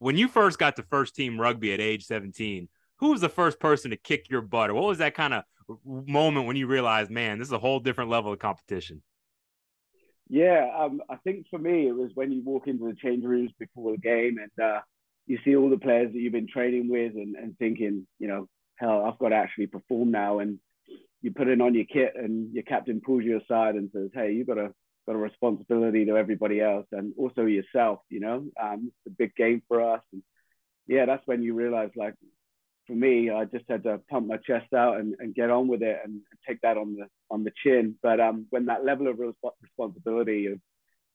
when you first got to first team rugby at age 17, who was the first person to kick your butt? Or what was that kind of moment when you realized, man, this is a whole different level of competition? Yeah, um, I think for me, it was when you walk into the change rooms before the game and uh, you see all the players that you've been training with and, and thinking, you know, hell, I've got to actually perform now. And you put it on your kit and your captain pulls you aside and says, hey, you've got a, got a responsibility to everybody else and also yourself, you know, um, it's a big game for us. And yeah, that's when you realize like, for me, I just had to pump my chest out and, and get on with it and take that on the on the chin. But um, when that level of responsibility of,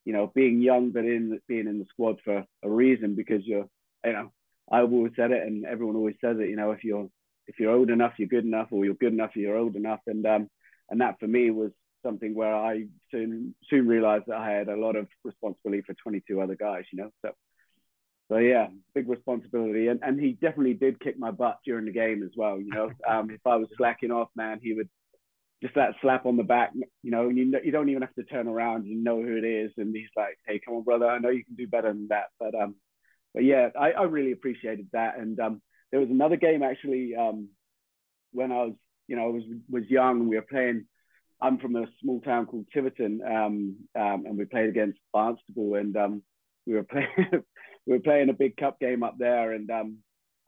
you know, being young but in being in the squad for a reason because you're, you know, I've always said it and everyone always says it. You know, if you're if you're old enough, you're good enough, or you're good enough, you're old enough. And um, and that for me was something where I soon soon realized that I had a lot of responsibility for 22 other guys. You know, so so yeah, big responsibility. And and he definitely did kick my butt during the game as well. You know, um, if I was slacking off, man, he would just that slap on the back. You know, you you don't even have to turn around. You know who it is, and he's like, "Hey, come on, brother. I know you can do better than that." But um, but yeah, I, I really appreciated that. And um, there was another game actually um, when I was, you know, I was was young and we were playing. I'm from a small town called Tiverton, um, um, and we played against Barnstaple, and um, we were playing we were playing a big cup game up there, and um,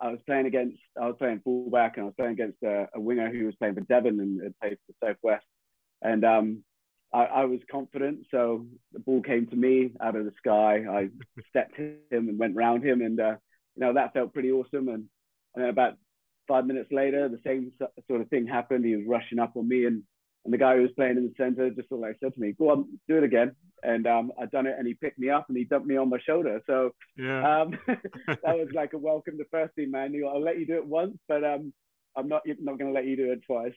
I was playing against I was playing fullback, and I was playing against a, a winger who was playing for Devon and had played for the Southwest, and um, I, I, was confident. So the ball came to me out of the sky. I stepped him and went round him, and uh, you know that felt pretty awesome. And, and then about five minutes later, the same sort of thing happened. He was rushing up on me, and and the guy who was playing in the center just sort of like said to me, "Go on, do it again." And um, I'd done it, and he picked me up and he dumped me on my shoulder. So yeah. um, that was like a welcome to first team, man. I'll let you do it once, but um, I'm not not going to let you do it twice.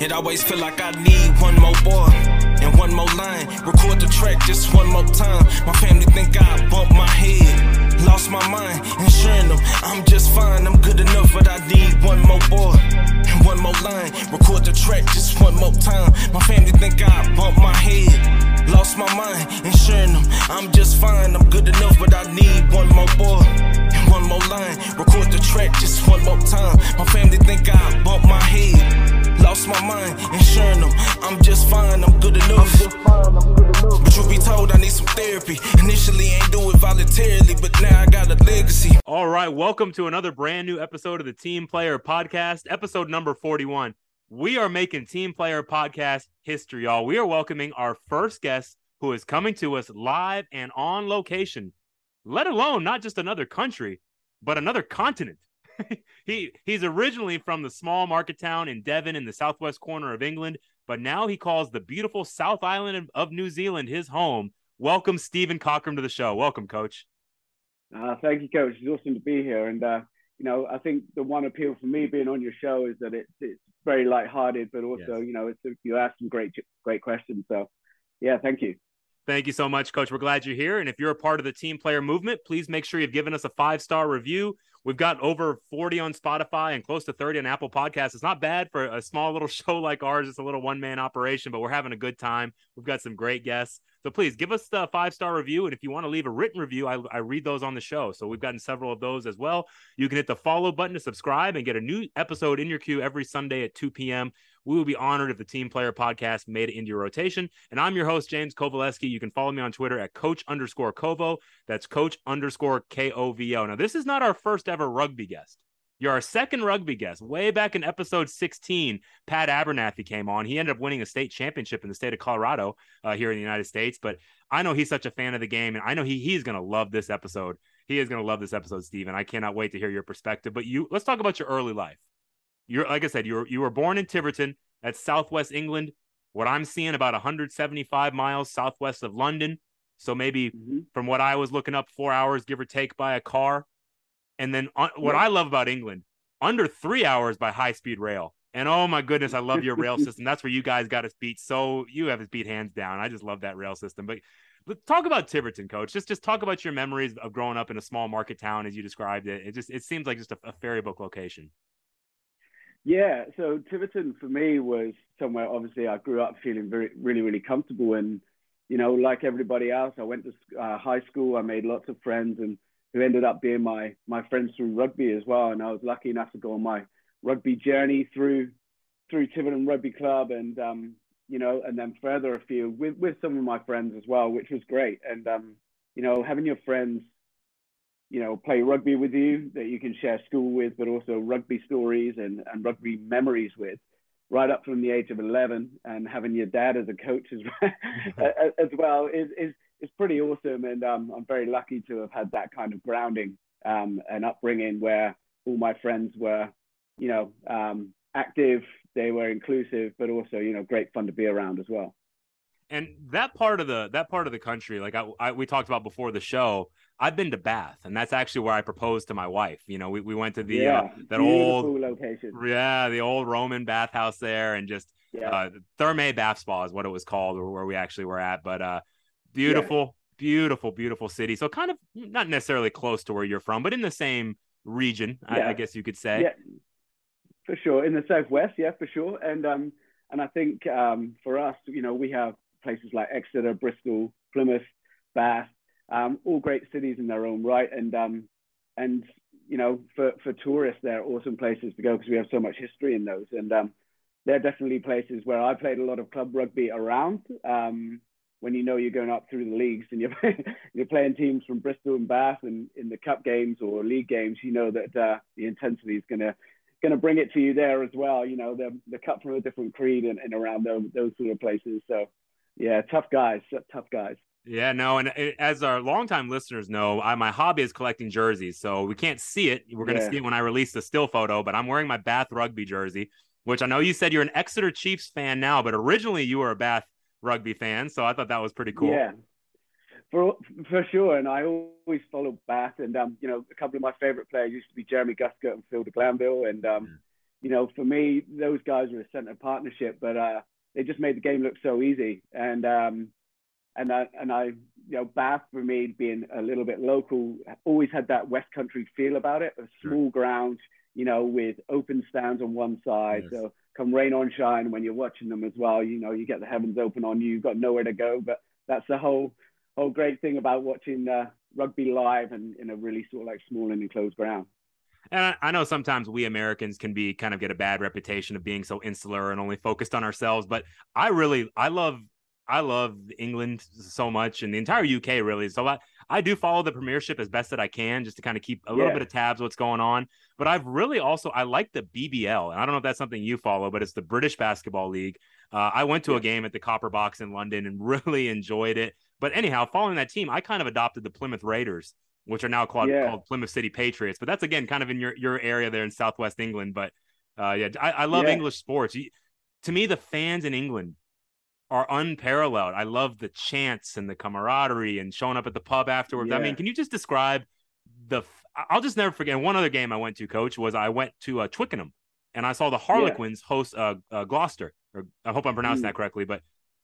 It always feel like I need one more boy one more line. Record the track just one more time. My family think I bumped my head, lost my mind, ensuring them I'm just fine. I'm good enough, but I need one more boy and one more line. Record the track just one more time. My family think I bumped my head, lost my mind, ensuring them I'm just fine. I'm good enough, but I need one more boy one more line. Record the track just one more time. My family think I bumped my head. Lost my mind, ensuring them I'm just fine, I'm good enough. But you be told I need some therapy. Initially, ain't do it voluntarily, but now I got a legacy. All right, welcome to another brand new episode of the Team Player Podcast, episode number 41. We are making Team Player Podcast history, y'all. We are welcoming our first guest who is coming to us live and on location, let alone not just another country, but another continent. he he's originally from the small market town in Devon in the southwest corner of England, but now he calls the beautiful South Island of, of New Zealand his home. Welcome, Steven Cockram, to the show. Welcome, Coach. Uh, thank you, Coach. It's awesome to be here, and uh, you know, I think the one appeal for me being on your show is that it's it's very lighthearted, but also, yes. you know, it's you ask some great great questions. So, yeah, thank you. Thank you so much, Coach. We're glad you're here. And if you're a part of the team player movement, please make sure you've given us a five star review. We've got over 40 on Spotify and close to 30 on Apple Podcasts. It's not bad for a small little show like ours. It's a little one man operation, but we're having a good time. We've got some great guests. So please give us the five star review. And if you want to leave a written review, I, I read those on the show. So we've gotten several of those as well. You can hit the follow button to subscribe and get a new episode in your queue every Sunday at 2 p.m. We would be honored if the Team Player Podcast made it into your rotation. And I'm your host, James Kovaleski. You can follow me on Twitter at Coach underscore Kovo. That's Coach underscore K O V O. Now, this is not our first ever rugby guest. You're our second rugby guest. Way back in episode 16, Pat Abernathy came on. He ended up winning a state championship in the state of Colorado uh, here in the United States. But I know he's such a fan of the game, and I know he he's going to love this episode. He is going to love this episode, Steven. I cannot wait to hear your perspective. But you, let's talk about your early life you're like I said, you were you were born in Tiverton, that's Southwest England. What I'm seeing about 175 miles southwest of London. So maybe mm-hmm. from what I was looking up, four hours give or take by a car. And then uh, what yeah. I love about England, under three hours by high speed rail. And oh my goodness, I love your rail system. That's where you guys got us beat. So you have us beat hands down. I just love that rail system. But let's talk about Tiverton, coach. Just just talk about your memories of growing up in a small market town as you described it. It just it seems like just a, a fairy book location. Yeah, so Tiverton for me was somewhere. Obviously, I grew up feeling very, really, really comfortable, and you know, like everybody else, I went to uh, high school. I made lots of friends, and who ended up being my my friends through rugby as well. And I was lucky enough to go on my rugby journey through through Tiverton Rugby Club, and um, you know, and then further afield with with some of my friends as well, which was great. And um, you know, having your friends you know, play rugby with you that you can share school with, but also rugby stories and, and rugby memories with, right up from the age of 11 and having your dad as a coach as, as well is, is, is pretty awesome. And um, I'm very lucky to have had that kind of grounding um, and upbringing where all my friends were, you know, um, active, they were inclusive, but also, you know, great fun to be around as well and that part of the that part of the country like I, I, we talked about before the show i've been to bath and that's actually where i proposed to my wife. You know we, we went to the yeah, uh, that old location. Yeah the old roman bathhouse there and just yeah. uh, Thermae bath spa is what it was called or where we actually were at but uh beautiful yeah. beautiful beautiful city. So kind of not necessarily close to where you're from but in the same region I, I guess you could say. Yeah for sure. In the southwest yeah for sure. And um and I think um, for us, you know, we have places like Exeter, Bristol, Plymouth, Bath, um, all great cities in their own right. And um, and you know, for for tourists, they're awesome places to go because we have so much history in those. And um, they're definitely places where I played a lot of club rugby around. Um, when you know you're going up through the leagues and you're you're playing teams from Bristol and Bath and in the cup games or league games, you know that uh, the intensity is going to going to bring it to you there as well. You know, the the cut from a different creed and, and around those those sort of places. So yeah, tough guys, tough guys. Yeah, no, and as our longtime listeners know, I, my hobby is collecting jerseys. So we can't see it. We're going to yeah. see it when I release the still photo. But I'm wearing my Bath rugby jersey, which I know you said you're an Exeter Chiefs fan now, but originally you were a Bath rugby fan. So I thought that was pretty cool. Yeah, for for sure. And I always followed Bath, and um, you know, a couple of my favorite players used to be Jeremy Guscott and Phil de Glanville, and um, yeah. you know, for me, those guys were a centre partnership, but uh they just made the game look so easy. And um, and I and I you know Bath for me being a little bit local always had that West Country feel about it, a small sure. ground, you know, with open stands on one side. Yes. So come rain or shine when you're watching them as well, you know, you get the heavens open on you. You've got nowhere to go, but that's the whole whole great thing about watching uh, rugby live and in a really sort of like small and enclosed ground. And I, know sometimes we Americans can be kind of get a bad reputation of being so insular and only focused on ourselves, but I really I love I love England so much and the entire UK really. So I, I do follow the Premiership as best that I can just to kind of keep a little yeah. bit of tabs what's going on. But I've really also I like the BBL, and I don't know if that's something you follow, but it's the British Basketball League. Uh, I went to yeah. a game at the Copper Box in London and really enjoyed it. But anyhow, following that team, I kind of adopted the Plymouth Raiders which are now called, yeah. called Plymouth City Patriots. But that's again kind of in your your area there in Southwest England. But uh, yeah, I, I love yeah. English sports. To me, the fans in England are unparalleled. I love the chants and the camaraderie and showing up at the pub afterwards. Yeah. I mean, can you just describe the? I'll just never forget. One other game I went to, Coach, was I went to uh, Twickenham and I saw the Harlequins host uh, uh, Gloucester. Or I hope I'm pronouncing mm. that correctly, but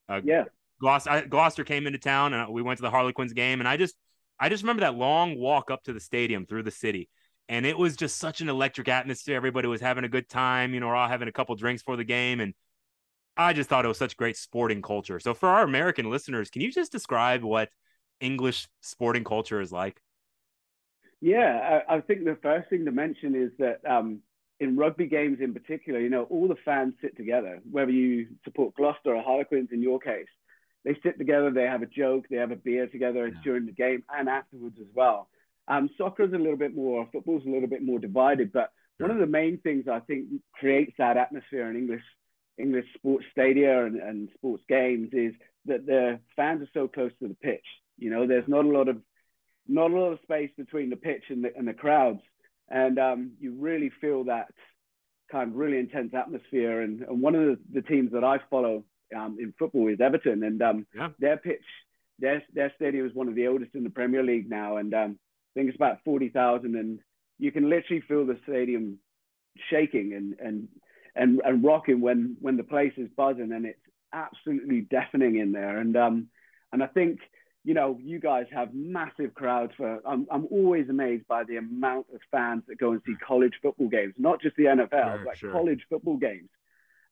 uh, yeah, Gloucester, Gloucester came into town and we went to the Harlequins game, and I just I just remember that long walk up to the stadium through the city. And it was just such an electric atmosphere. Everybody was having a good time. You know, we're all having a couple drinks for the game. And I just thought it was such great sporting culture. So for our American listeners, can you just describe what English sporting culture is like? Yeah, I, I think the first thing to mention is that um, in rugby games in particular, you know, all the fans sit together, whether you support Gloucester or Harlequins in your case they sit together, they have a joke, they have a beer together yeah. during the game and afterwards as well. Um, is a little bit more, football's a little bit more divided, but sure. one of the main things I think creates that atmosphere in English English sports stadia and, and sports games is that the fans are so close to the pitch. You know, there's not a lot of not a lot of space between the pitch and the, and the crowds, and um, you really feel that kind of really intense atmosphere. And, and one of the, the teams that I follow um, in football is Everton, and um, yeah. their pitch, their their stadium is one of the oldest in the Premier League now, and um, I think it's about forty thousand, and you can literally feel the stadium shaking and and and and rocking when when the place is buzzing, and it's absolutely deafening in there, and um, and I think you know, you guys have massive crowds for. I'm I'm always amazed by the amount of fans that go and see college football games, not just the NFL, sure, but sure. college football games,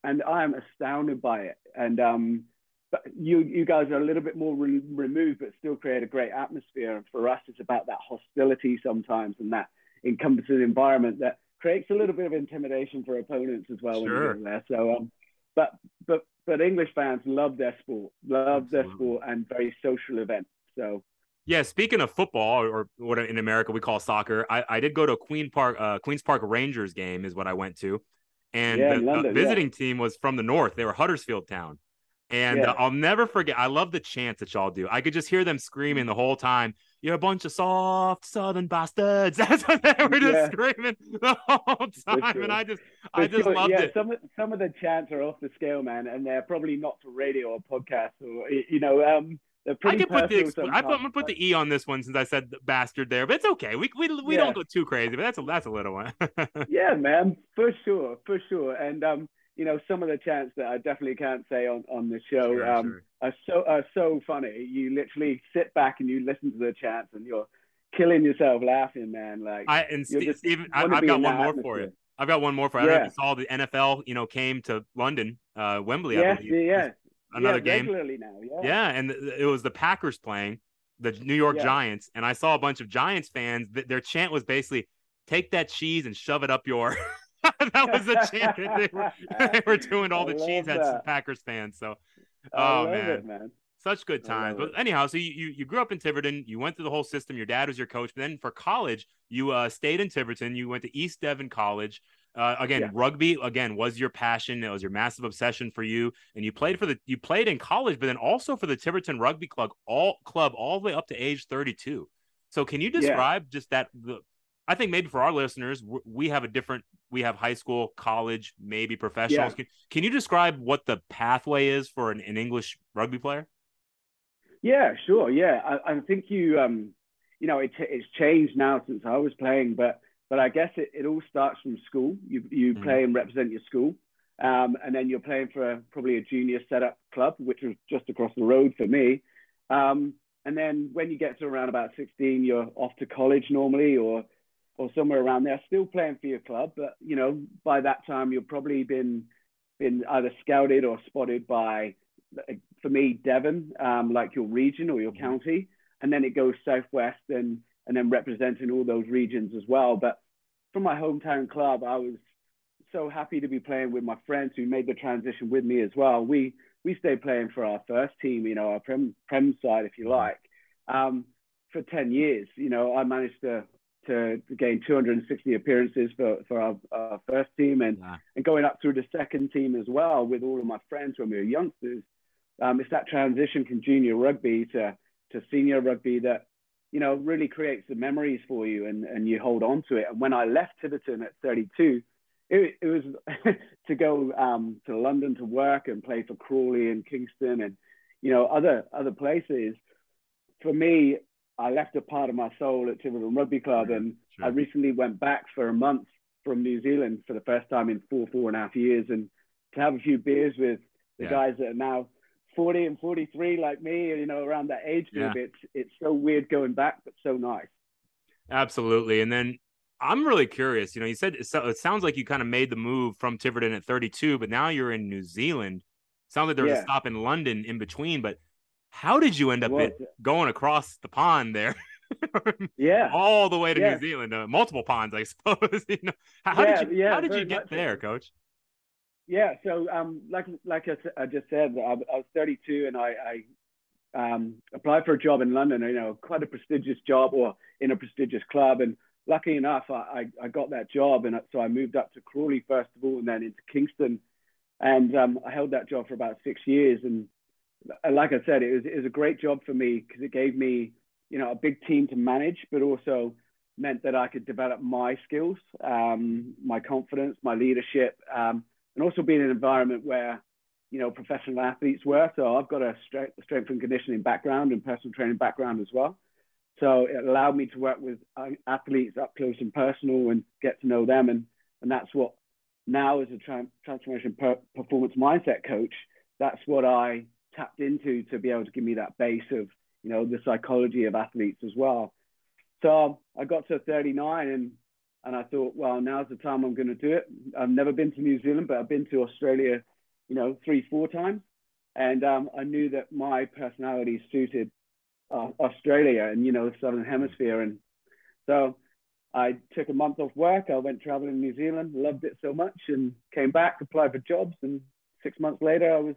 and I am astounded by it. And um, but you you guys are a little bit more re- removed, but still create a great atmosphere. And for us, it's about that hostility sometimes and that encompassing environment that creates a little bit of intimidation for opponents as well sure. when you're there. So, um, but but but English fans love their sport, love Absolutely. their sport, and very social events. So. Yeah, speaking of football, or what in America we call soccer, I, I did go to Queen Park, uh, Queens Park Rangers game is what I went to, and yeah, the, London, visiting yeah. team was from the north. They were Huddersfield Town, and yeah. uh, I'll never forget. I love the chants that y'all do. I could just hear them screaming the whole time. You're a bunch of soft southern bastards. That's what they were just yeah. screaming the whole time, sure. and I just, for I just sure. loved yeah, it. Some of, some of the chants are off the scale, man, and they're probably not for radio or podcast or you know. Um, I can put the I put, I'm gonna put the e on this one since I said the bastard there, but it's okay. We we, we yeah. don't go too crazy, but that's a that's a little one. yeah, man, for sure, for sure, and um, you know, some of the chants that I definitely can't say on, on the show sure, um, sure. are so are so funny. You literally sit back and you listen to the chants and you're killing yourself laughing, man. Like I and Steve, I, have got one more atmosphere. for you. I've got one more for. You. I don't know if you saw the NFL. You know, came to London, uh, Wembley. Yeah, yeah, another yeah, game. now, yeah. Yeah, and it was the Packers playing the New York yeah. Giants, and I saw a bunch of Giants fans. Their chant was basically, "Take that cheese and shove it up your." that was the chant they were, they were doing all the cheese cheeseheads Packers fans. So, oh man. It, man. Such good times. But anyhow, so you, you, you grew up in Tiverton. You went through the whole system. Your dad was your coach. But then for college, you uh, stayed in Tiverton. You went to East Devon College. Uh, again, yeah. rugby again was your passion. It was your massive obsession for you, and you played for the you played in college, but then also for the Tiverton Rugby Club, all club all the way up to age thirty two. So, can you describe yeah. just that the I think maybe for our listeners, we have a different, we have high school, college, maybe professionals. Yeah. Can, can, you describe what the pathway is for an, an English rugby player? Yeah, sure. Yeah, I, I think you, um, you know, it, it's changed now since I was playing, but but I guess it, it all starts from school. You you mm-hmm. play and represent your school, um, and then you're playing for a, probably a junior setup club, which was just across the road for me. Um, and then when you get to around about 16, you're off to college normally, or or somewhere around there, still playing for your club. But you know, by that time, you've probably been been either scouted or spotted by, for me, Devon, um, like your region or your mm-hmm. county, and then it goes southwest and and then representing all those regions as well. But from my hometown club, I was so happy to be playing with my friends who made the transition with me as well. We we stayed playing for our first team, you know, our prem prem side, if you like, um, for ten years. You know, I managed to to, gain 260 appearances for, for our, our first team and, and going up through the second team as well with all of my friends when we were youngsters. Um, it's that transition from junior rugby to, to senior rugby that, you know, really creates the memories for you and, and you hold on to it. And when I left Tiverton at 32, it, it was to go um, to London to work and play for Crawley and Kingston and, you know, other, other places. For me, I left a part of my soul at Tiverton Rugby Club, and sure. I recently went back for a month from New Zealand for the first time in four, four and a half years, and to have a few beers with the yeah. guys that are now 40 and 43 like me, you know, around that age group. Yeah. It's it's so weird going back, but so nice. Absolutely. And then I'm really curious. You know, you said it sounds like you kind of made the move from Tiverton at 32, but now you're in New Zealand. Sounds like there was yeah. a stop in London in between, but how did you end up well, going across the pond there? yeah, all the way to yeah. New Zealand, uh, multiple ponds, I suppose. you know, how, how yeah, did you yeah, how did you get there, Coach? Yeah, so um, like like I, I just said, I, I, was 32 and I, I um, applied for a job in London. You know, quite a prestigious job or in a prestigious club, and lucky enough, I, I, got that job, and so I moved up to Crawley first of all, and then into Kingston, and um, I held that job for about six years, and like I said, it was, it was a great job for me because it gave me, you know, a big team to manage, but also meant that I could develop my skills, um, my confidence, my leadership, um, and also being in an environment where, you know, professional athletes were. So I've got a strength, strength and conditioning background and personal training background as well. So it allowed me to work with uh, athletes up close and personal and get to know them. And, and that's what now as a tra- transformation per- performance mindset coach, that's what I tapped into to be able to give me that base of you know, the psychology of athletes as well. So I got to 39 and and I thought, well, now's the time I'm going to do it. I've never been to New Zealand, but I've been to Australia, you know, three, four times. And um, I knew that my personality suited uh, Australia and, you know, the Southern Hemisphere. And so I took a month off work. I went traveling in New Zealand, loved it so much, and came back, applied for jobs. And six months later, I was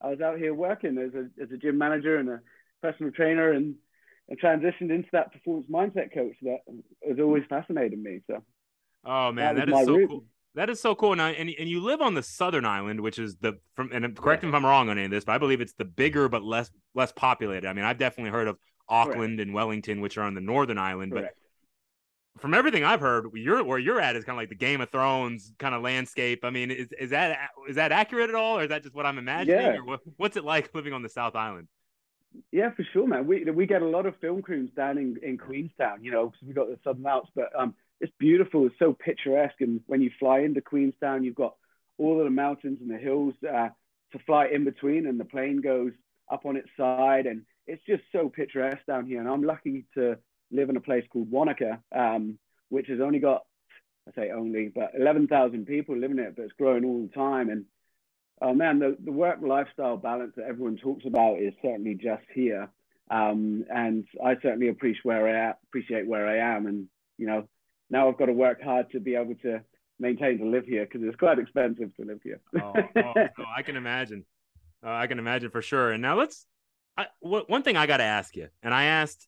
I was out here working as a, as a gym manager and a personal trainer and and transitioned into that performance mindset coach that has always fascinated me. So, oh man, that, that is so route. cool. That is so cool. And, and and you live on the southern island, which is the from and correct me if I'm wrong on any of this, but I believe it's the bigger but less less populated. I mean, I've definitely heard of Auckland Correct. and Wellington, which are on the northern island, Correct. but from everything I've heard, you're where you're at is kind of like the Game of Thrones kind of landscape. I mean, is is that is that accurate at all, or is that just what I'm imagining? Yeah. Or what, what's it like living on the South Island? Yeah, for sure, man. We we get a lot of film crews down in, in Queenstown, you know, because we've got the Southern Alps, but um, it's beautiful. It's so picturesque, and when you fly into Queenstown, you've got all of the mountains and the hills uh, to fly in between, and the plane goes up on its side, and it's just so picturesque down here. And I'm lucky to live in a place called Wanaka, um, which has only got, I say only, but 11,000 people living in it, but it's growing all the time. And oh man, the, the work lifestyle balance that everyone talks about is certainly just here. Um, and I certainly appreciate where I appreciate where I am. And you know, now I've got to work hard to be able to maintain to live here because it's quite expensive to live here. oh, oh, oh, I can imagine. Uh, I can imagine for sure. And now let's. I, w- one thing I got to ask you, and I asked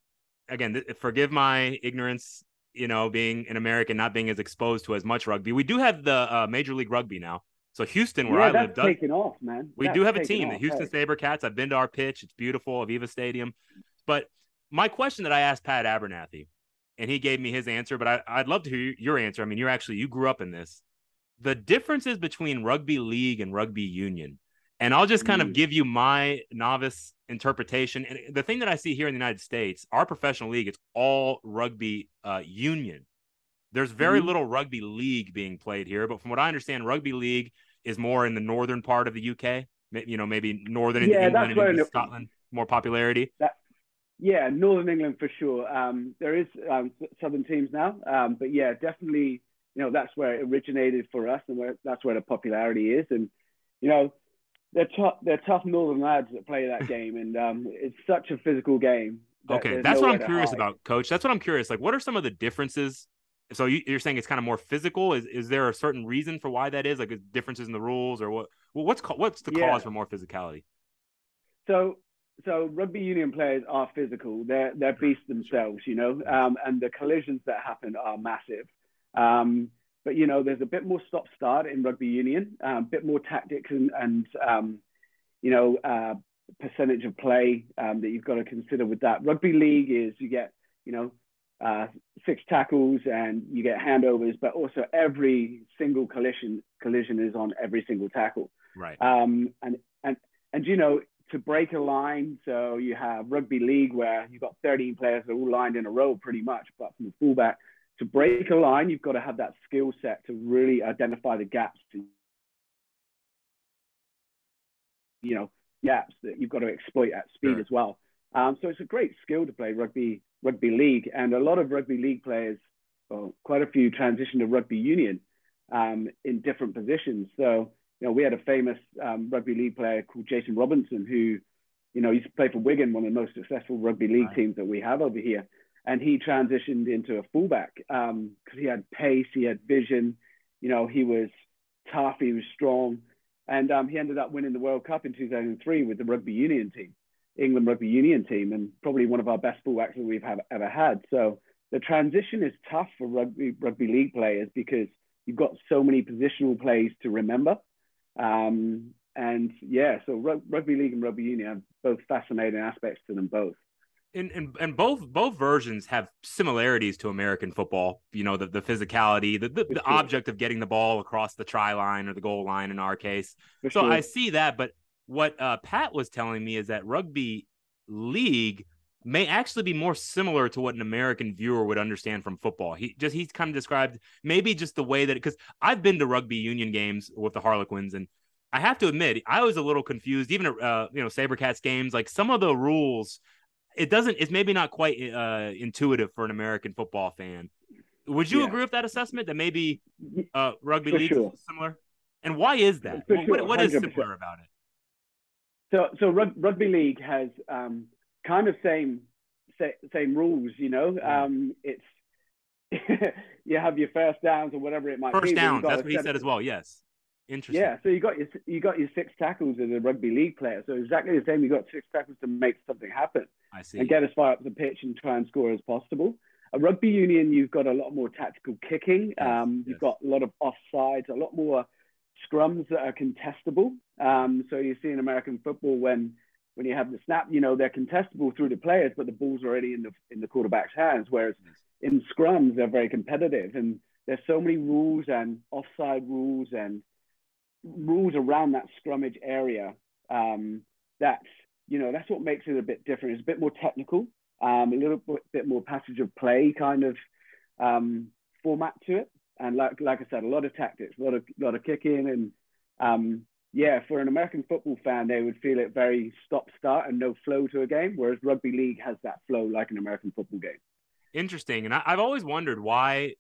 again. Th- forgive my ignorance. You know, being an American, not being as exposed to as much rugby. We do have the uh, Major League Rugby now. So Houston, where yeah, I live, does, taking off, man. We that's do have a team, off, the Houston hey. SaberCats. I've been to our pitch; it's beautiful, Aveva Stadium. But my question that I asked Pat Abernathy, and he gave me his answer, but I, I'd love to hear your answer. I mean, you're actually you grew up in this. The differences between rugby league and rugby union, and I'll just kind mm. of give you my novice interpretation. And the thing that I see here in the United States, our professional league, it's all rugby uh, union. There's very mm. little rugby league being played here, but from what I understand, rugby league is more in the northern part of the UK. You know, maybe northern yeah, England and Scotland more popularity. That, yeah, northern England for sure. Um, there is um, southern teams now, um, but yeah, definitely. You know, that's where it originated for us, and where that's where the popularity is. And you know, they're tough. They're tough northern lads that play that game, and um, it's such a physical game. That okay, that's what I'm curious about, Coach. That's what I'm curious. Like, what are some of the differences so you, are saying it's kind of more physical. Is is there a certain reason for why that is? Like differences in the rules, or what? Well, what's what's the yeah. cause for more physicality? So so rugby union players are physical. They're they're beasts themselves, you know, um, and the collisions that happen are massive. Um, but you know, there's a bit more stop start in rugby union, a um, bit more tactics and and um, you know uh, percentage of play um, that you've got to consider with that. Rugby league is you get you know uh, six tackles and you get handovers, but also every single collision collision is on every single tackle. Right. Um, and and and you know to break a line, so you have rugby league where you've got 13 players that are all lined in a row pretty much, but from the fullback. To break a line, you've got to have that skill set to really identify the gaps. To, You know, gaps that you've got to exploit at speed sure. as well. Um, so it's a great skill to play rugby rugby league, and a lot of rugby league players, well, quite a few transition to rugby union um, in different positions. So you know, we had a famous um, rugby league player called Jason Robinson who, you know, used to play for Wigan, one of the most successful rugby league right. teams that we have over here. And he transitioned into a fullback because um, he had pace, he had vision, you know, he was tough, he was strong. And um, he ended up winning the World Cup in 2003 with the rugby union team. England rugby union team and probably one of our best fullbacks that we've have, ever had. So the transition is tough for rugby rugby league players because you've got so many positional plays to remember. Um, and yeah, so rugby league and rugby union have both fascinating aspects to them both. And, and and both both versions have similarities to American football. You know, the, the physicality, the, the, the object of getting the ball across the try line or the goal line in our case. For so sure. I see that, but what uh, Pat was telling me is that rugby league may actually be more similar to what an American viewer would understand from football. He just he's kind of described maybe just the way that because I've been to rugby union games with the Harlequins and I have to admit I was a little confused even at uh, you know SaberCats games like some of the rules it doesn't. It's maybe not quite uh, intuitive for an American football fan. Would you yeah. agree with that assessment that maybe uh, rugby league sure. is similar? And why is that? Well, sure, what, what is similar about it? So, so rugby league has um, kind of same same rules. You know, um, it's you have your first downs or whatever it might first be. First downs. That's what he said as well. Yes. Interesting. Yeah, so you got your you got your six tackles as a rugby league player. So exactly the same. You got six tackles to make something happen. I see. And get as far up the pitch and try and score as possible. A rugby union, you've got a lot more tactical kicking. Yes, um, you've got a lot of offsides, a lot more scrums that are contestable. Um, so you see in American football when when you have the snap, you know they're contestable through the players, but the ball's already in the in the quarterback's hands. Whereas in scrums, they're very competitive, and there's so many rules and offside rules and rules around that scrummage area. Um, that's you know that's what makes it a bit different. It's a bit more technical, um, a little bit more passage of play kind of um, format to it, and like like I said, a lot of tactics, a lot of lot of kicking, and um, yeah, for an American football fan, they would feel it very stop start and no flow to a game, whereas rugby league has that flow like an American football game. Interesting, and I, I've always wondered why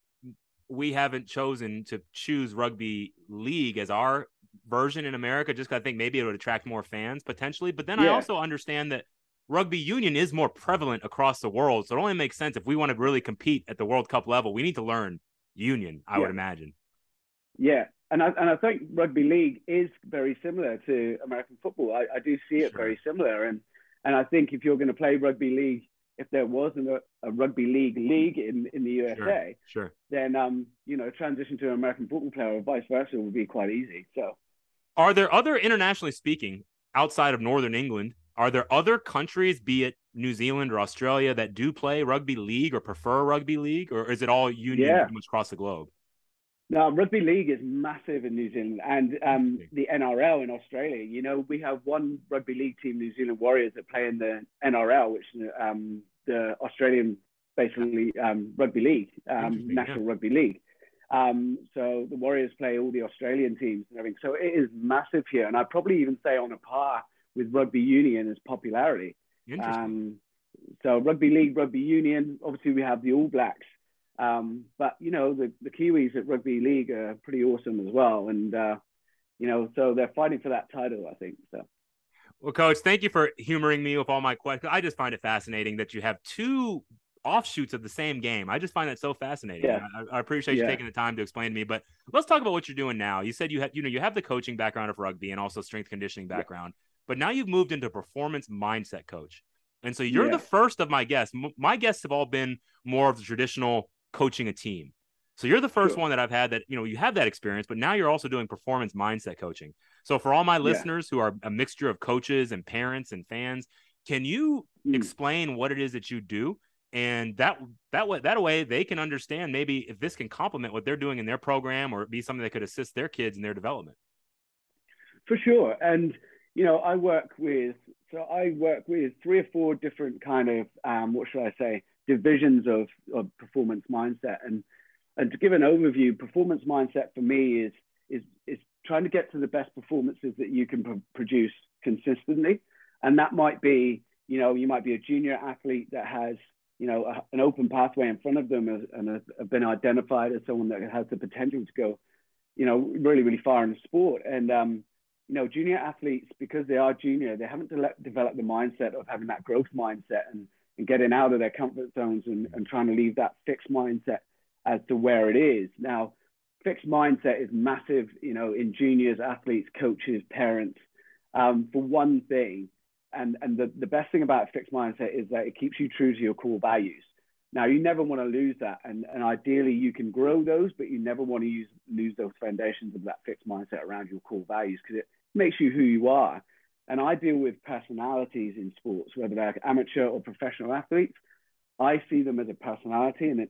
we haven't chosen to choose rugby league as our version in America, just because I think maybe it would attract more fans potentially. But then yeah. I also understand that rugby union is more prevalent across the world. So it only makes sense if we want to really compete at the World Cup level, we need to learn union, I yeah. would imagine. Yeah. And I, and I think rugby league is very similar to American football. I, I do see it sure. very similar. And, and I think if you're going to play rugby league if there wasn't a, a, rugby league league in, in the USA, sure, sure. then um, you know, transition to an American football player or vice versa would be quite easy. So, are there other internationally speaking outside of Northern England? Are there other countries, be it New Zealand or Australia, that do play rugby league or prefer rugby league, or is it all union yeah. across the globe? No, rugby league is massive in New Zealand and um, the NRL in Australia. You know, we have one rugby league team, New Zealand Warriors, that play in the NRL, which is um, the Australian, basically um, rugby league, um, National yeah. Rugby League. Um, so the Warriors play all the Australian teams and everything. So it is massive here, and I'd probably even say on a par with rugby union as popularity. Um, so rugby league, rugby union. Obviously, we have the All Blacks, um, but you know the, the Kiwis at rugby league are pretty awesome as well, and uh, you know so they're fighting for that title, I think. So. Well, coach, thank you for humoring me with all my questions. I just find it fascinating that you have two offshoots of the same game. I just find that so fascinating. Yeah. I, I appreciate you taking the time to explain to me. But let's talk about what you're doing now. You said you have, you know, you have the coaching background of rugby and also strength conditioning background, yeah. But now you've moved into performance mindset coach. And so you're yeah. the first of my guests. My guests have all been more of the traditional coaching a team. So you're the first sure. one that I've had that, you know, you have that experience, but now you're also doing performance mindset coaching. So for all my listeners yeah. who are a mixture of coaches and parents and fans, can you mm. explain what it is that you do? And that that way that way they can understand maybe if this can complement what they're doing in their program or be something that could assist their kids in their development. For sure. And you know, I work with so I work with three or four different kind of um, what should I say divisions of, of performance mindset. And and to give an overview, performance mindset for me is is is trying to get to the best performances that you can pr- produce consistently, and that might be you know you might be a junior athlete that has you know a, an open pathway in front of them and have been identified as someone that has the potential to go you know really really far in the sport. And um, you know junior athletes because they are junior they haven't de- developed the mindset of having that growth mindset and, and getting out of their comfort zones and, and trying to leave that fixed mindset as to where it is. Now, fixed mindset is massive, you know, in juniors, athletes, coaches, parents. Um, for one thing, and and the, the best thing about fixed mindset is that it keeps you true to your core values. Now, you never want to lose that, and, and ideally you can grow those, but you never want to use lose those foundations of that fixed mindset around your core values because it makes you who you are. And I deal with personalities in sports, whether they're amateur or professional athletes. I see them as a personality and an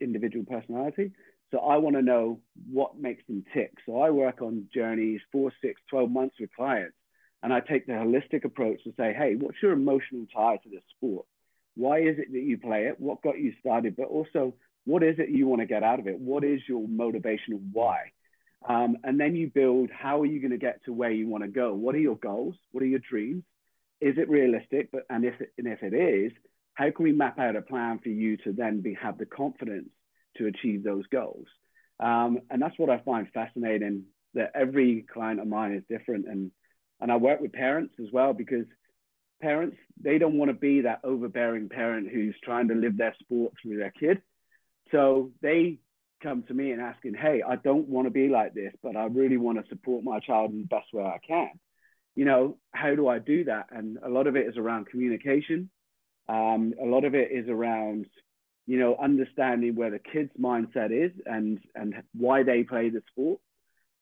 individual personality. So I want to know what makes them tick. So I work on journeys four, six, 12 months with clients. And I take the holistic approach to say, hey, what's your emotional tie to this sport? Why is it that you play it? What got you started? But also, what is it you want to get out of it? What is your motivational why? Um, and then you build how are you going to get to where you want to go? What are your goals? What are your dreams? is it realistic? But and if it, and if it is, how can we map out a plan for you to then be have the confidence to achieve those goals? Um, and that's what I find fascinating. That every client of mine is different, and and I work with parents as well because parents they don't want to be that overbearing parent who's trying to live their sport through their kid. So they come to me and asking, "Hey, I don't want to be like this, but I really want to support my child in the best way I can." You know, how do I do that? And a lot of it is around communication. Um, a lot of it is around, you know, understanding where the kid's mindset is and and why they play the sport.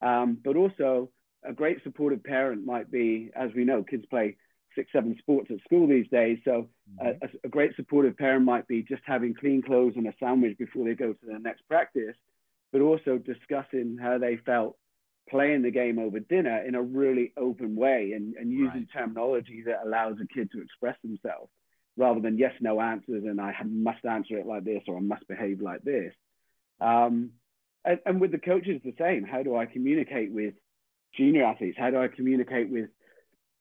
Um, but also, a great supportive parent might be, as we know, kids play six, seven sports at school these days. So mm-hmm. a, a, great supportive parent might be just having clean clothes and a sandwich before they go to their next practice, but also discussing how they felt playing the game over dinner in a really open way and, and using right. terminology that allows a kid to express themselves rather than yes, no answers and I must answer it like this or I must behave like this. Um, and, and with the coaches, the same. How do I communicate with junior athletes? How do I communicate with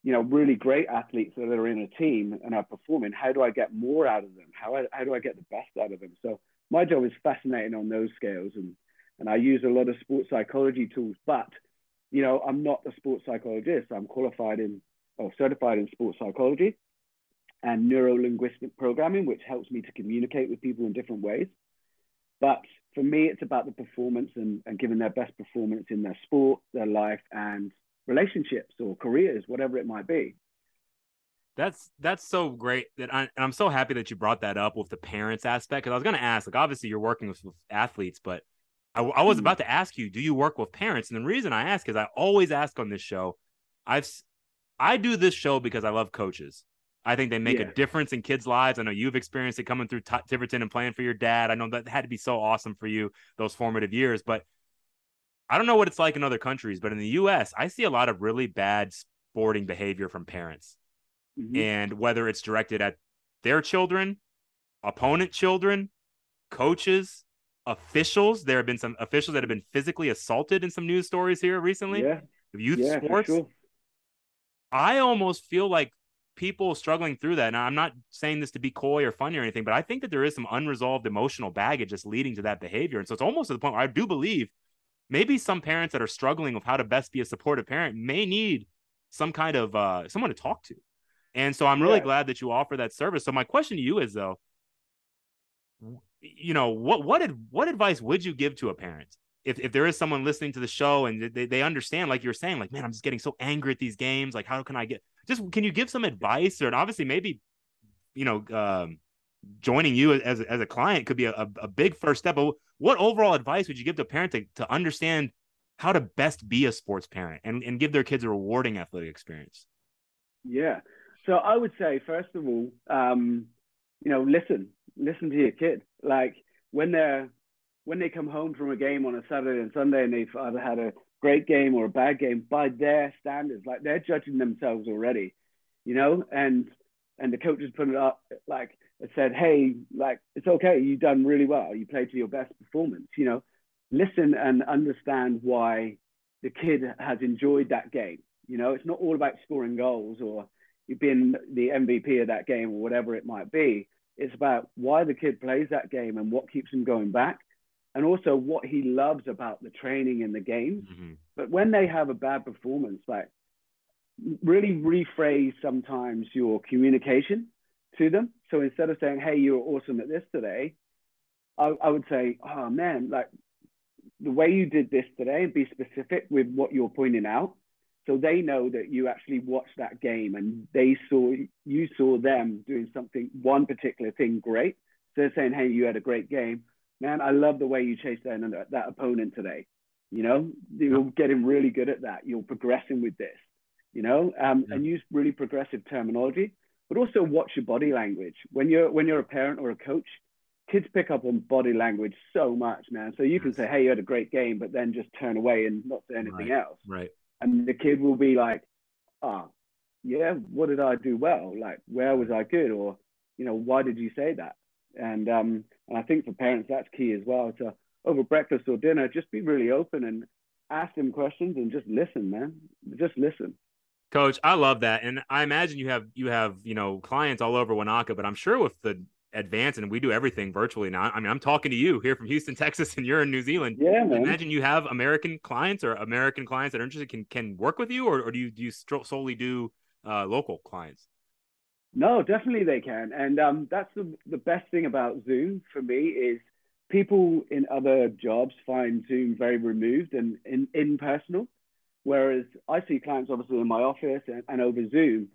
you know, really great athletes that are in a team and are performing, how do I get more out of them? How, how do I get the best out of them? So my job is fascinating on those scales. And, and I use a lot of sports psychology tools, but, you know, I'm not a sports psychologist. I'm qualified in or certified in sports psychology and neuro-linguistic programming, which helps me to communicate with people in different ways. But for me, it's about the performance and, and giving their best performance in their sport, their life, and relationships or careers, whatever it might be. That's that's so great that I, and I'm so happy that you brought that up with the parents aspect because I was going to ask like obviously you're working with, with athletes but I, I was mm about to ask you do you work with parents and the reason I ask is I always ask on this show I've I do this show because I love coaches I think they make yeah. a difference in kids' lives. I know you've experienced it coming through T- Tiverton and playing for your dad. I know that had to be so awesome for you those formative years. But I don't know what it's like in other countries, but in the US, I see a lot of really bad sporting behavior from parents. Mm-hmm. And whether it's directed at their children, opponent children, coaches, officials, there have been some officials that have been physically assaulted in some news stories here recently. Yeah. Youth yeah, sports. Sure. I almost feel like people struggling through that. Now, I'm not saying this to be coy or funny or anything, but I think that there is some unresolved emotional baggage just leading to that behavior. And so it's almost to the point where I do believe maybe some parents that are struggling with how to best be a supportive parent may need some kind of uh, someone to talk to. And so I'm really yeah. glad that you offer that service. So my question to you is though, you know, what what what advice would you give to a parent if, if there is someone listening to the show and they, they understand, like you're saying, like, man, I'm just getting so angry at these games. Like, how can I get just can you give some advice or obviously maybe, you know, um, joining you as, as a client could be a, a big first step. But what overall advice would you give to a parent to, to understand how to best be a sports parent and, and give their kids a rewarding athletic experience? Yeah. So I would say, first of all, um, you know, listen, listen to your kid. Like when they're, when they come home from a game on a Saturday and Sunday and they've either had a great game or a bad game by their standards, like they're judging themselves already, you know, and, and the coaches put it up like, said, hey, like, it's okay. You've done really well. You played to your best performance. You know, listen and understand why the kid has enjoyed that game. You know, it's not all about scoring goals or being the MVP of that game or whatever it might be. It's about why the kid plays that game and what keeps him going back and also what he loves about the training and the games. Mm-hmm. But when they have a bad performance, like really rephrase sometimes your communication to them. So instead of saying, "Hey, you were awesome at this today," I, I would say, "Oh man, like the way you did this today," and be specific with what you're pointing out, so they know that you actually watched that game and they saw you saw them doing something one particular thing great. So they're saying, "Hey, you had a great game, man. I love the way you chased down that, that opponent today." You know, you're getting really good at that. You're progressing with this. You know, um, yeah. and use really progressive terminology but also watch your body language. When you're when you're a parent or a coach, kids pick up on body language so much, man. So you can say, "Hey, you had a great game," but then just turn away and not say anything right. else. Right. And the kid will be like, "Ah, oh, yeah, what did I do well? Like, where was I good? Or, you know, why did you say that?" And um, and I think for parents that's key as well. To over breakfast or dinner, just be really open and ask them questions and just listen, man. Just listen. Coach, I love that, and I imagine you have you have you know clients all over Wanaka, but I'm sure with the advance and we do everything virtually now. I mean, I'm talking to you here from Houston, Texas, and you're in New Zealand. Yeah, man. Imagine you have American clients or American clients that are interested can can work with you, or, or do you do you solely do uh, local clients? No, definitely they can, and um, that's the the best thing about Zoom for me is people in other jobs find Zoom very removed and in, impersonal, whereas I see clients obviously in my office and, and over Zoom,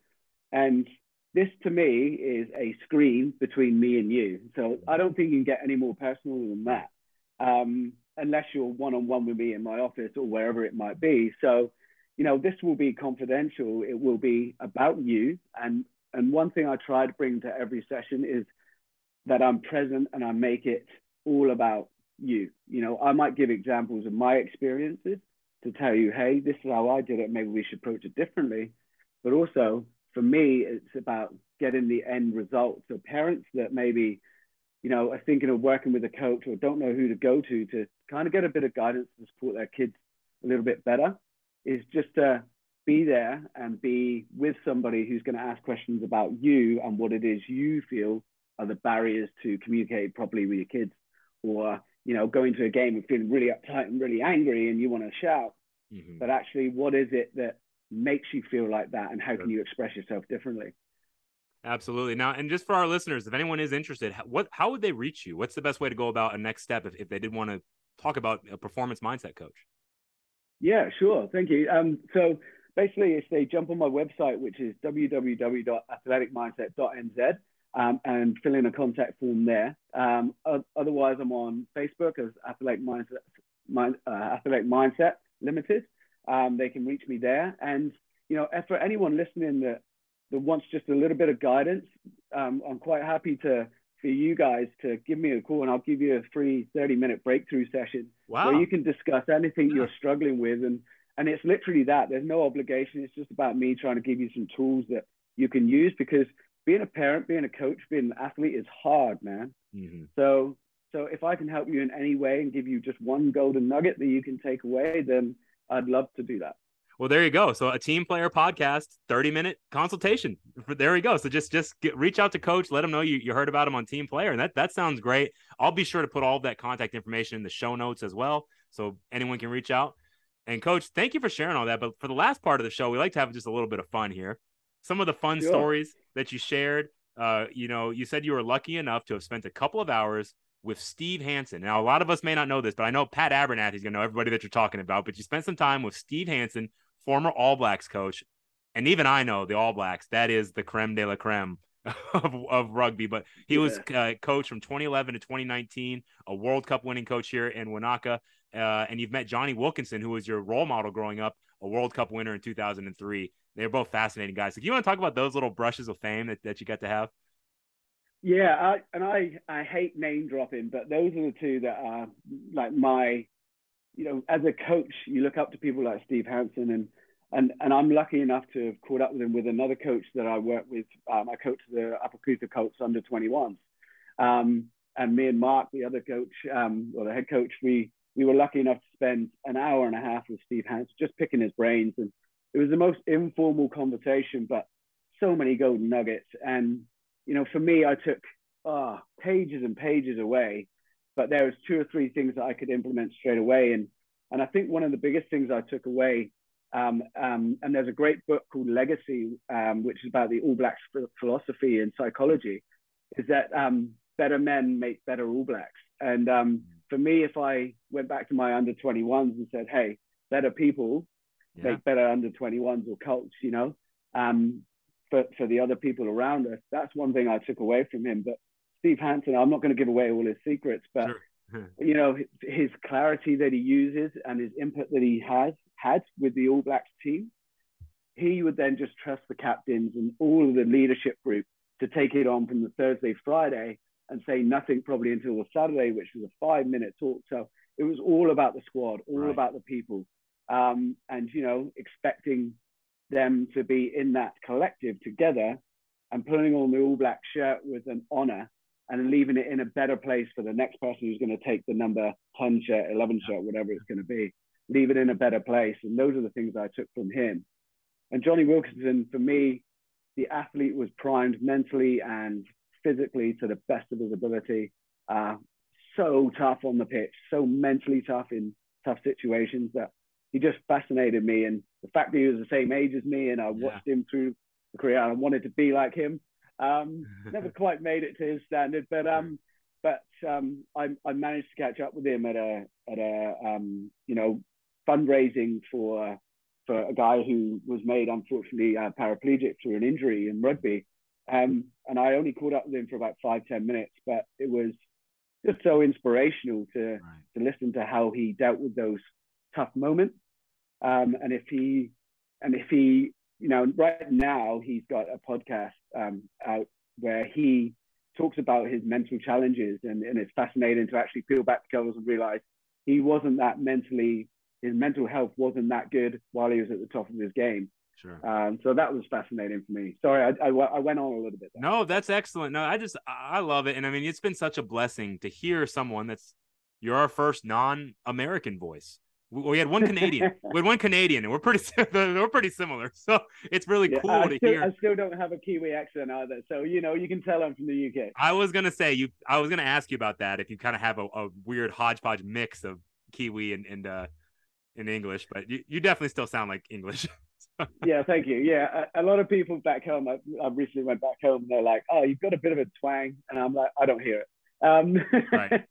and this to me is a screen between me and you. So I don't think you can get any more personal than that, um, unless you're one on one with me in my office or wherever it might be. So, you know, this will be confidential. It will be about you. And and one thing I try to bring to every session is that I'm present and I make it all about you. You know, I might give examples of my experiences to tell you, hey, this is how I did it. Maybe we should approach it differently. But also, for me, it's about getting the end result. So parents that maybe, you know, are thinking of working with a coach or don't know who to go to to kind of get a bit of guidance to support their kids a little bit better is just to be there and be with somebody who's going to ask questions about you and what it is you feel are the barriers to communicate properly with your kids or you know going to a game and feeling really uptight and really angry and you want to shout. Mm-hmm. but actually what is it that makes you feel like that and how can you express yourself differently? Absolutely. Now and just for our listeners if anyone is interested what how would they reach you? What's the best way to go about a next step if, if they did want to talk about a performance mindset coach? Yeah sure. Thank you. Um, so basically if they jump on my website which is www.athleticmindset.nz um, and fill in a contact form there. Um, otherwise, I'm on Facebook as Athletic Mindset, Mind, uh, Athletic Mindset Limited. Um, they can reach me there. And you know, for anyone listening that that wants just a little bit of guidance, um, I'm quite happy to for you guys to give me a call, and I'll give you a free 30 minute breakthrough session wow. where you can discuss anything yeah. you're struggling with. And and it's literally that. There's no obligation. It's just about me trying to give you some tools that you can use because being a parent, being a coach, being an athlete is hard, man. Mm-hmm. So so if I can help you in any way and give you just one golden nugget that you can take away, then I'd love to do that. Well, there you go. So a team player podcast, 30 minute consultation. There we go. So just just get, reach out to coach, let him know you, you heard about him on team player. And that, that sounds great. I'll be sure to put all that contact information in the show notes as well. So anyone can reach out. And coach, thank you for sharing all that. But for the last part of the show, we like to have just a little bit of fun here. Some of the fun sure. stories that you shared. Uh, you know, you said you were lucky enough to have spent a couple of hours with Steve Hansen. Now, a lot of us may not know this, but I know Pat Abernathy's going to know everybody that you're talking about. But you spent some time with Steve Hansen, former All Blacks coach, and even I know the All Blacks. That is the creme de la creme of, of rugby. But he yeah. was uh, coach from 2011 to 2019, a World Cup winning coach here in Wanaka. Uh, and you've met Jonny Wilkinson, who was your role model growing up, a World Cup winner in 2003. They're both fascinating guys. So, you want to talk about those little brushes of fame that, that you got to have? Yeah, I, and I I hate name dropping, but those are the two that are like my, you know, as a coach, you look up to people like Steve Hansen, and and and I'm lucky enough to have caught up with him with another coach that I work with. Um, I coach the Upper Clutha Colts under 21s, um, and me and Mark, the other coach, um, or the head coach, we we were lucky enough to spend an hour and a half with Steve Hansen, just picking his brains, and it was the most informal conversation, but so many golden nuggets and you know, for me, I took oh, pages and pages away, but there was two or three things that I could implement straight away. And and I think one of the biggest things I took away, um, um, and there's a great book called Legacy, um, which is about the All Blacks philosophy and psychology, is that um, better men make better All Blacks. And um, for me, if I went back to my under 21s and said, hey, better people yeah. make better under 21s or colts, you know, um, for, for the other people around us. That's one thing I took away from him. But Steve Hansen, I'm not going to give away all his secrets, but sure. you know his clarity that he uses and his input that he has had with the All Blacks team. He would then just trust the captains and all of the leadership group to take it on from the Thursday, Friday, and say nothing probably until the Saturday, which was a five minute talk. So it was all about the squad, all right. about the people, um, and you know expecting them to be in that collective together and putting on the All Black shirt with an honor and leaving it in a better place for the next person who's going to take the number 10 shirt, 11 shirt, whatever it's going to be. Leave it in a better place. And those are the things I took from him. and jonny Wilkinson, for me, the athlete was primed mentally and physically to the best of his ability. Uh, so tough on the pitch, so mentally tough in tough situations that he just fascinated me. And the fact that he was the same age as me and I watched yeah. him through the career and I wanted to be like him. Um, never quite made it to his standard, but um, but um, I, I managed to catch up with him at a at a um, you know fundraising for for a guy who was made unfortunately uh, paraplegic through an injury in rugby. Um, and I only caught up with him for about five ten minutes, but it was just so inspirational to right. to listen to how he dealt with those tough moments. Um, and if he and if he you know right now he's got a podcast um, out where he talks about his mental challenges and, and it's fascinating to actually peel back the covers and realize he wasn't that mentally his mental health wasn't that good while he was at the top of his game Sure. Um, so that was fascinating for me. Sorry, I, I, I went on a little bit. There. No, that's excellent. No, I just I love it, and I mean it's been such a blessing to hear someone that's you're our first non-American voice. We, had one Canadian. we had one Canadian, and we're pretty we're pretty similar. So it's really yeah, cool I to still, hear. I still don't have a Kiwi accent either, so you know you can tell I'm from the UK. I was gonna say you. I was gonna ask you about that if you kind of have a, a weird hodgepodge mix of Kiwi and and uh, in English, but you, you definitely still sound like English. yeah, thank you. Yeah, a, a, lot of people back home. I, I, recently went back home. and They're like, "Oh, you've got a bit of a twang," and I'm like, "I don't hear it." Um, right.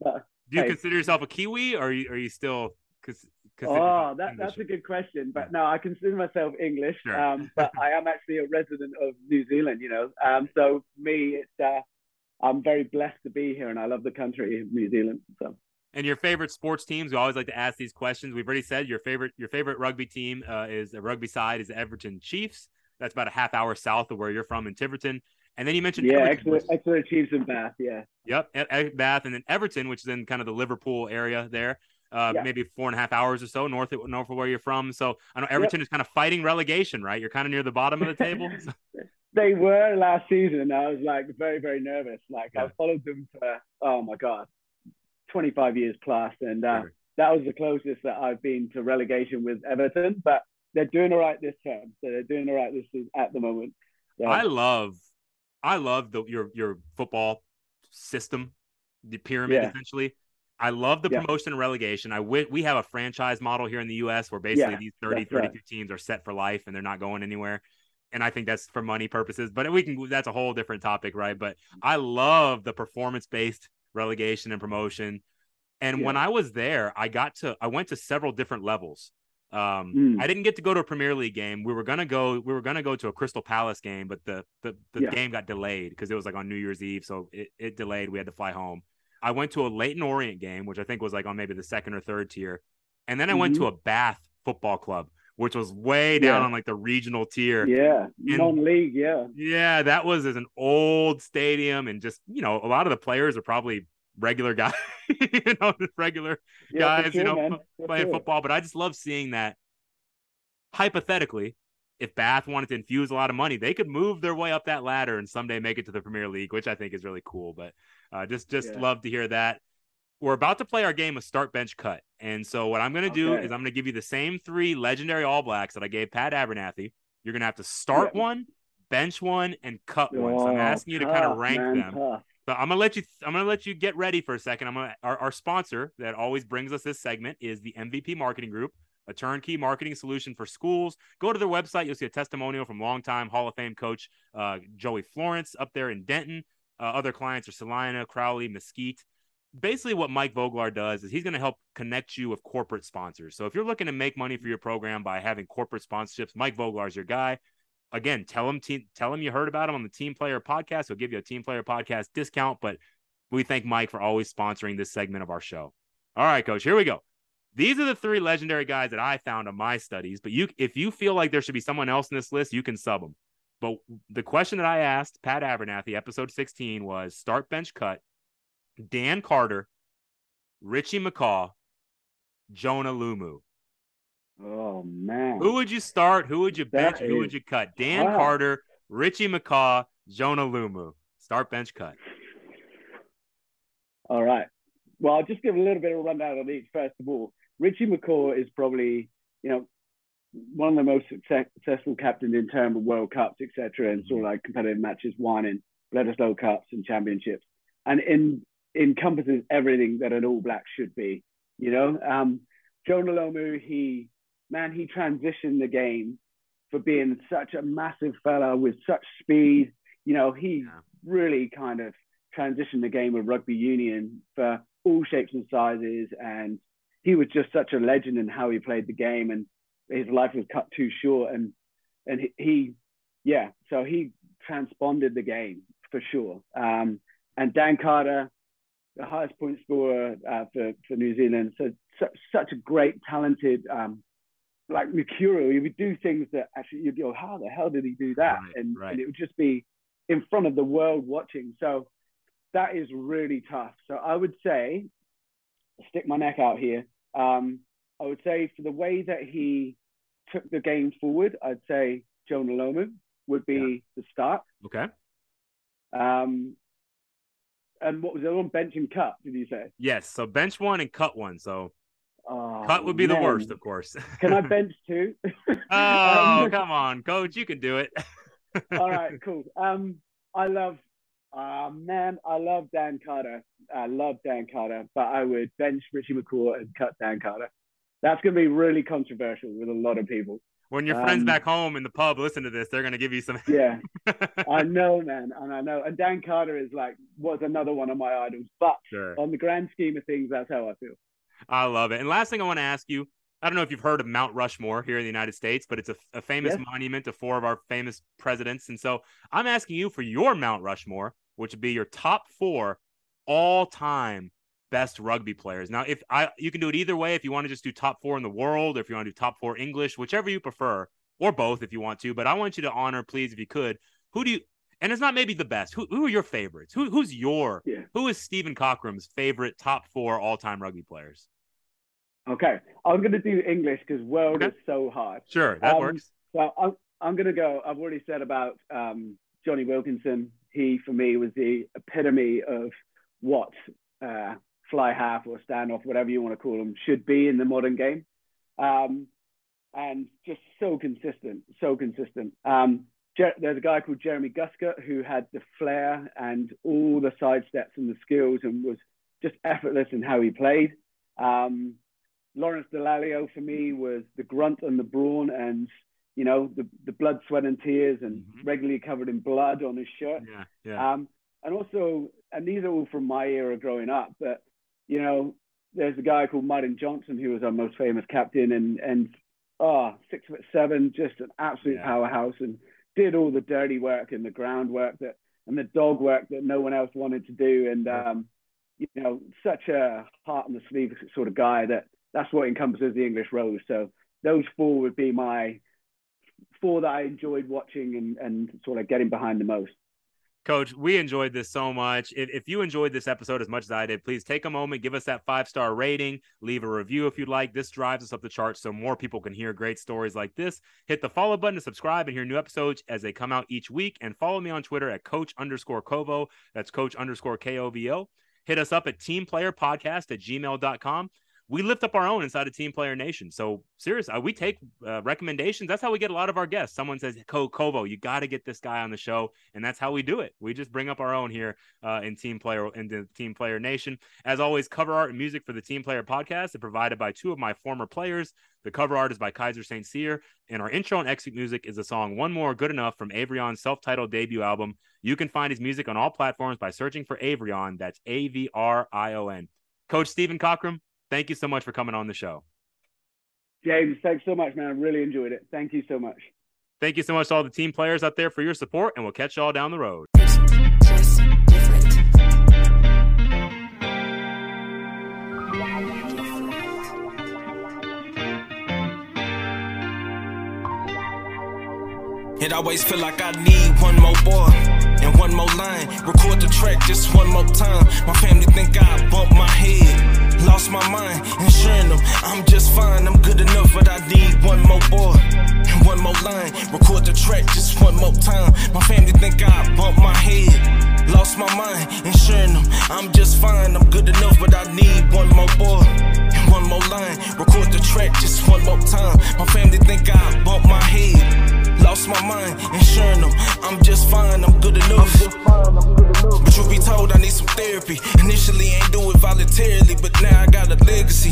but, Do you hey. consider yourself a Kiwi, or are you, are you still? Cause, oh, that, that's a good question. But no, I consider myself English. Sure. Um, but I am actually a resident of New Zealand. You know, um, so me, it's uh, I'm very blessed to be here, and I love the country, of New Zealand. So and your favorite sports teams. We always like to ask these questions. We've already said your favorite your favorite rugby team uh, is a rugby side is Exeter Chiefs. That's about a half hour south of where you're from in Tiverton. And then you mentioned yeah, excellent, Exeter Chiefs in Bath. Yeah. Yep, Bath, and then Everton, which is in kind of the Liverpool area there. Uh, yeah. maybe four and a half hours or so north of, north of where you're from. So I know Everton yep. is kind of fighting relegation, right? You're kind of near the bottom of the table. they were last season. and I was like very, very nervous. Like yeah. I followed them for oh my god, 25 years plus, and uh, that was the closest that I've been to relegation with Everton. But they're doing all right this term, so they're doing all right this season at the moment. So. I love, I love the your your football system, the pyramid yeah. essentially. I love the yeah. promotion and relegation. I w- we have a franchise model here in the U.S. where basically yeah, these 30, 32 right. teams are set for life and they're not going anywhere. And I think that's for money purposes, but we can, that's a whole different topic, right? But I love the performance based relegation and promotion. And yeah. when I was there, I got to I went to several different levels. Um, mm. I didn't get to go to a Premier League game. We were gonna go. We were gonna go to a Crystal Palace game, but the the, the game got delayed because it was like on New Year's Eve, so it, it delayed. We had to fly home. I went to a Leyton Orient game, which I think was like on maybe the second or third tier, and then I mm-hmm. went to mm-hmm. a Bath football club, which was way down yeah. on like the regional tier. Yeah, non-league. Yeah, yeah, that was as an old stadium, and just you know, a lot of the players are probably regular guys, you know, regular yeah, guys, sure, you know, playing sure. football. But I just love seeing that. Hypothetically, if Bath wanted to infuse a lot of money, they could move their way up that ladder and someday make it to the Premier League, which I think is really cool. But uh, just just yeah. love to hear that. We're about to play our game of start bench cut, and so what I'm going to do okay. is I'm going to give you the same three legendary All Blacks that I gave Pat Abernathy. You're going to have to start yeah. one, bench one, and cut one. So I'm oh, asking you to kind of rank man, them. Tough. But I'm gonna let you. I'm gonna let you get ready for a second. I'm gonna. Our, our sponsor that always brings us this segment is the MVP Marketing Group, a turnkey marketing solution for schools. Go to their website. You'll see a testimonial from longtime Hall of Fame coach uh, Joey Florence up there in Denton. Uh, other clients are Celina, Crowley, Mesquite. Basically, what Mike Voglar does is he's going to help connect you with corporate sponsors. So if you're looking to make money for your program by having corporate sponsorships, Mike Voglar is your guy again, tell him te- tell him you heard about him on the Team Player podcast. He'll give you a Team Player podcast discount. But we thank Mike for always sponsoring this segment of our show. All right, Coach, here we go. These are the three legendary guys that I found on my studies. But you, if you feel like there should be someone else in this list, you can sub them. But the question that I asked Pat Abernathy, episode 16, was start bench cut, Dan Carter, Richie McCaw, Jonah Lomu. Oh man. Who would you start? Who would you bench? Who would you cut? Dan wow. Carter, Richie McCaw, Jonah Lomu. Start bench cut. All right. Well, I'll just give a little bit of a rundown on each. First of all, Richie McCaw is probably, you know, one of the most successful captains in terms of World Cups, etc., and sort of like competitive matches won in Bledisloe Cups and championships, and in encompasses everything that an All Black should be. You know, um, Jonah Lomu, he man, he transitioned the game for being such a massive fella with such speed. You know, he yeah. really kind of transitioned the game of rugby union for all shapes and sizes, and he was just such a legend in how he played the game, and his life was cut too short, and and he, he yeah, so he transponded the game for sure. Um, and Dan Carter, the highest point scorer uh, for, for New Zealand. So, such, such a great, talented, um, like mercurial. He would do things that actually you'd go, how the hell did he do that? Right, and, right. and it would just be in front of the world watching. So that is really tough. So I would say, stick my neck out here. Um, I would say for the way that he took the game forward, I'd say Jonah Lomu would be yeah. the start. Okay. Um, and what was the one? Bench and cut, did you say? Yes. So bench one and cut one. So oh, cut would be man. the worst, of course. Can I bench two? oh, um, come on, coach. You can do it. all right, cool. Um, I love, uh, man, I love Dan Carter. I love Dan Carter, but I would bench Richie McCaw and cut Dan Carter. That's going to be really controversial with a lot of people when your friends um, back home in the pub listen to this, they're gonna give you some. yeah, I know, man, and I know. And Dan Carter is like was another one of my idols, but sure. on the grand scheme of things, that's how I feel. I love it. And last thing I want to ask you, I don't know if you've heard of Mount Rushmore here in the United States, but it's a, a famous yes. monument to four of our famous presidents. And so I'm asking you for your Mount Rushmore, which would be your top four all time best rugby players. Now, if I you can do it either way, if you want to just do top four in the world, or if you want to do top four English, whichever you prefer, or both if you want to. But I want you to honor, please, if you could, who do you and it's not maybe the best. Who who are your favorites? Who who's your yeah. who is Steven Cockram's favorite top four all time rugby players? Okay, I'm gonna do English because world okay. is so hard. Sure, that um, works. So I'm I'm gonna go. I've already said about um, Jonny Wilkinson. He for me was the epitome of what uh, fly half or standoff, whatever you want to call them, should be in the modern game. Um, and just so consistent, so consistent. Um, there's a guy called Jeremy Guscott who had the flair and all the side steps and the skills and was just effortless in how he played. Um, Lawrence Dallaglio for me was the grunt and the brawn and you know the, the blood, sweat and tears and mm-hmm. regularly covered in blood on his shirt. Yeah, yeah. Um, and also, and these are all from my era growing up, but you know, there's a guy called Martin Johnson who was our most famous captain and and ah oh, six foot seven, just an absolute yeah. powerhouse and did all the dirty work and the groundwork that and the dog work that no one else wanted to do. And um, you know, such a heart on the sleeve sort of guy that that's what encompasses the English Rose. So those four would be my four that I enjoyed watching and, and sort of getting behind the most. Coach, we enjoyed this so much. If, if, you enjoyed this episode as much as I did, please take a moment, give us that five star rating, leave a review if you'd like. This drives us up the charts so more people can hear great stories like this. Hit the follow button to subscribe and hear new episodes as they come out each week. And follow me on Twitter at coach underscore Kovo. That's coach underscore K O V O. Hit us up at teamplayerpodcast at gmail.com we lift up our own inside of Team Player Nation. So serious, uh, we take uh, recommendations. That's how we get a lot of our guests. Someone says, "Co Kovo, you got to get this guy on the show," and that's how we do it. We just bring up our own here uh, in Team Player in the Team Player Nation. As always, cover art and music for the Team Player podcast is provided by two of my former players. The cover art is by Kaiser St. Cyr, and our intro and exit music is the song "One More Good Enough" from Avrion's self-titled debut album. You can find his music on all platforms by searching for Avrion. That's A V R I O N. Coach Steven Cockram, thank you so much for coming on the show. James, thanks so much, man. I really enjoyed it. Thank you so much. Thank you so much to all the team players out there for your support, and we'll catch y'all down the road. It always feel like I need one more boy and one more line. Record the track just one more time. My family think I bumped my head. Lost my mind, ensuring them I'm just fine. I'm good enough, but I need one more boy and one more line. Record the track just one more time. My family think I bumped my head. Lost my mind, ensuring them I'm just fine. I'm good enough, but I need one more boy and one more line. Record the track. just one more time. My family think I bumped my head. Lost my mind, ensuring them I'm just fine, I'm good enough. But you be told I need some therapy. Initially, ain't do it voluntarily, but now I got a legacy.